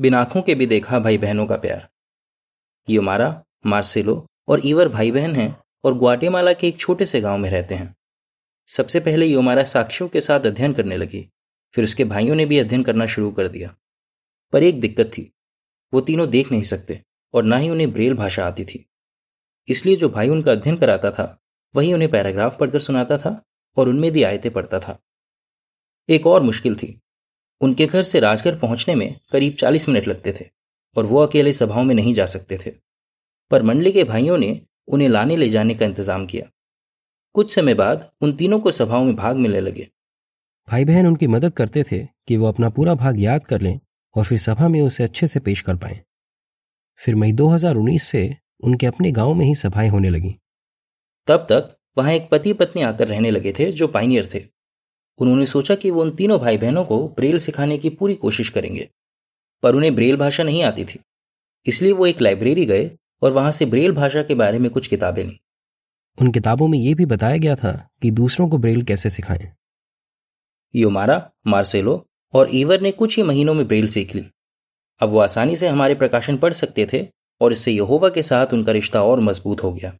बिना आँखों के भी देखा भाई बहनों का प्यार। योमारा मार्सेलो और ईवर भाई बहन हैं और ग्वाटेमाला के एक छोटे से गाँव में रहते हैं। सबसे पहले योमारा साक्षियों के साथ अध्ययन करने लगी, फिर उसके भाइयों ने भी अध्ययन करना शुरू कर दिया। पर एक दिक्कत थी, वो तीनों देख नहीं सकते और ना ही उन्हें ब्रेल भाषा आती थी। इसलिए जो भाई उनका अध्ययन कराता था, वही उन्हें पैराग्राफ पढ़कर सुनाता था और उनमें दी आयतें पढ़ता था। एक और मुश्किल थी उनके घर से राजगढ़ पहुँचने में करीब चालीस मिनट लगते थे और वो अकेले सभाओं में नहीं जा सकते थे। पर मंडली के भाइयों ने उन्हें लाने ले जाने का इंतज़ाम किया। कुछ समय बाद उन तीनों को सभाओं में भाग मिलने लगे। भाई बहन उनकी मदद करते थे कि वो अपना पूरा भाग याद कर लें और फिर सभा में उसे अच्छे से पेश कर पाएँ। फिर मई 2019 से उनके अपने गाँव में ही सभाएँ होने लगी। तब तक वहाँ एक पति पत्नी आकर रहने लगे थे जो पाइनियर थे। उन्होंने सोचा कि वो उन तीनों भाई बहनों को ब्रेल सिखाने की पूरी कोशिश करेंगे पर उन्हें ब्रेल भाषा नहीं आती थी। इसलिए वो एक लाइब्रेरी गए और वहाँ से ब्रेल भाषा के बारे में कुछ किताबें ली। उन किताबों में यह भी बताया गया था कि दूसरों को ब्रेल कैसे सिखाएँ। योमारा मार्सेलो और ईवर ने कुछ ही महीनों में ब्रेल सीख ली। अब वो आसानी से हमारे प्रकाशन पढ़ सकते थे और इससे यहोवा के साथ उनका रिश्ता और मज़बूत हो गया।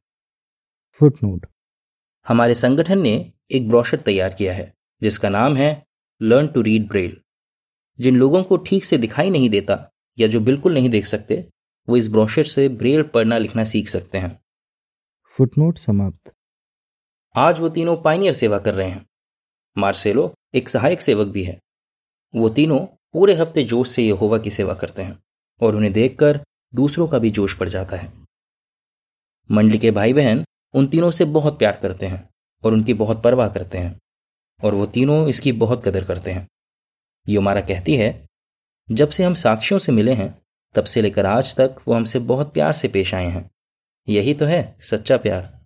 फुटनोट। हमारे संगठन ने एक ब्रोशर तैयार किया है। जिसका नाम है लर्न टू रीड ब्रेल जिन लोगों को ठीक से दिखाई नहीं देता या जो बिल्कुल नहीं देख सकते वो इस ब्रोशर से ब्रेल पढ़ना लिखना सीख सकते हैं। फुटनोट समाप्त। आज वो तीनों पाइनियर सेवा कर रहे हैं। मार्सेलो एक सहायक सेवक भी है। वो तीनों पूरे हफ़्ते जोश से यहोवा की सेवा करते हैं और उन्हें देखकर दूसरों का भी जोश पड़ जाता है। मंडली के भाई बहन उन तीनों से बहुत प्यार करते हैं और उनकी बहुत परवाह करते हैं। और वो तीनों इसकी बहुत कदर करते हैं। योमारा कहती है, जब से हम साक्षियों से मिले हैं, तब से लेकर आज तक वो हमसे बहुत प्यार से पेश आए हैं। यही तो है सच्चा प्यार।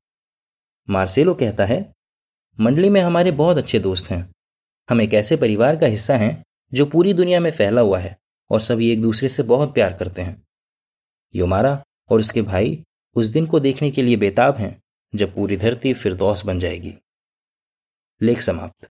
मार्सेलो कहता है, मंडली में हमारे बहुत अच्छे दोस्त हैं। हम एक ऐसे परिवार का हिस्सा हैं जो पूरी दुनिया में फैला हुआ है और सभी एक दूसरे से बहुत प्यार करते हैं। योमारा और उसके भाई उस दिन को देखने के लिए बेताब हैं, जब पूरी धरती फिर बन जाएगी। लेख समाप्त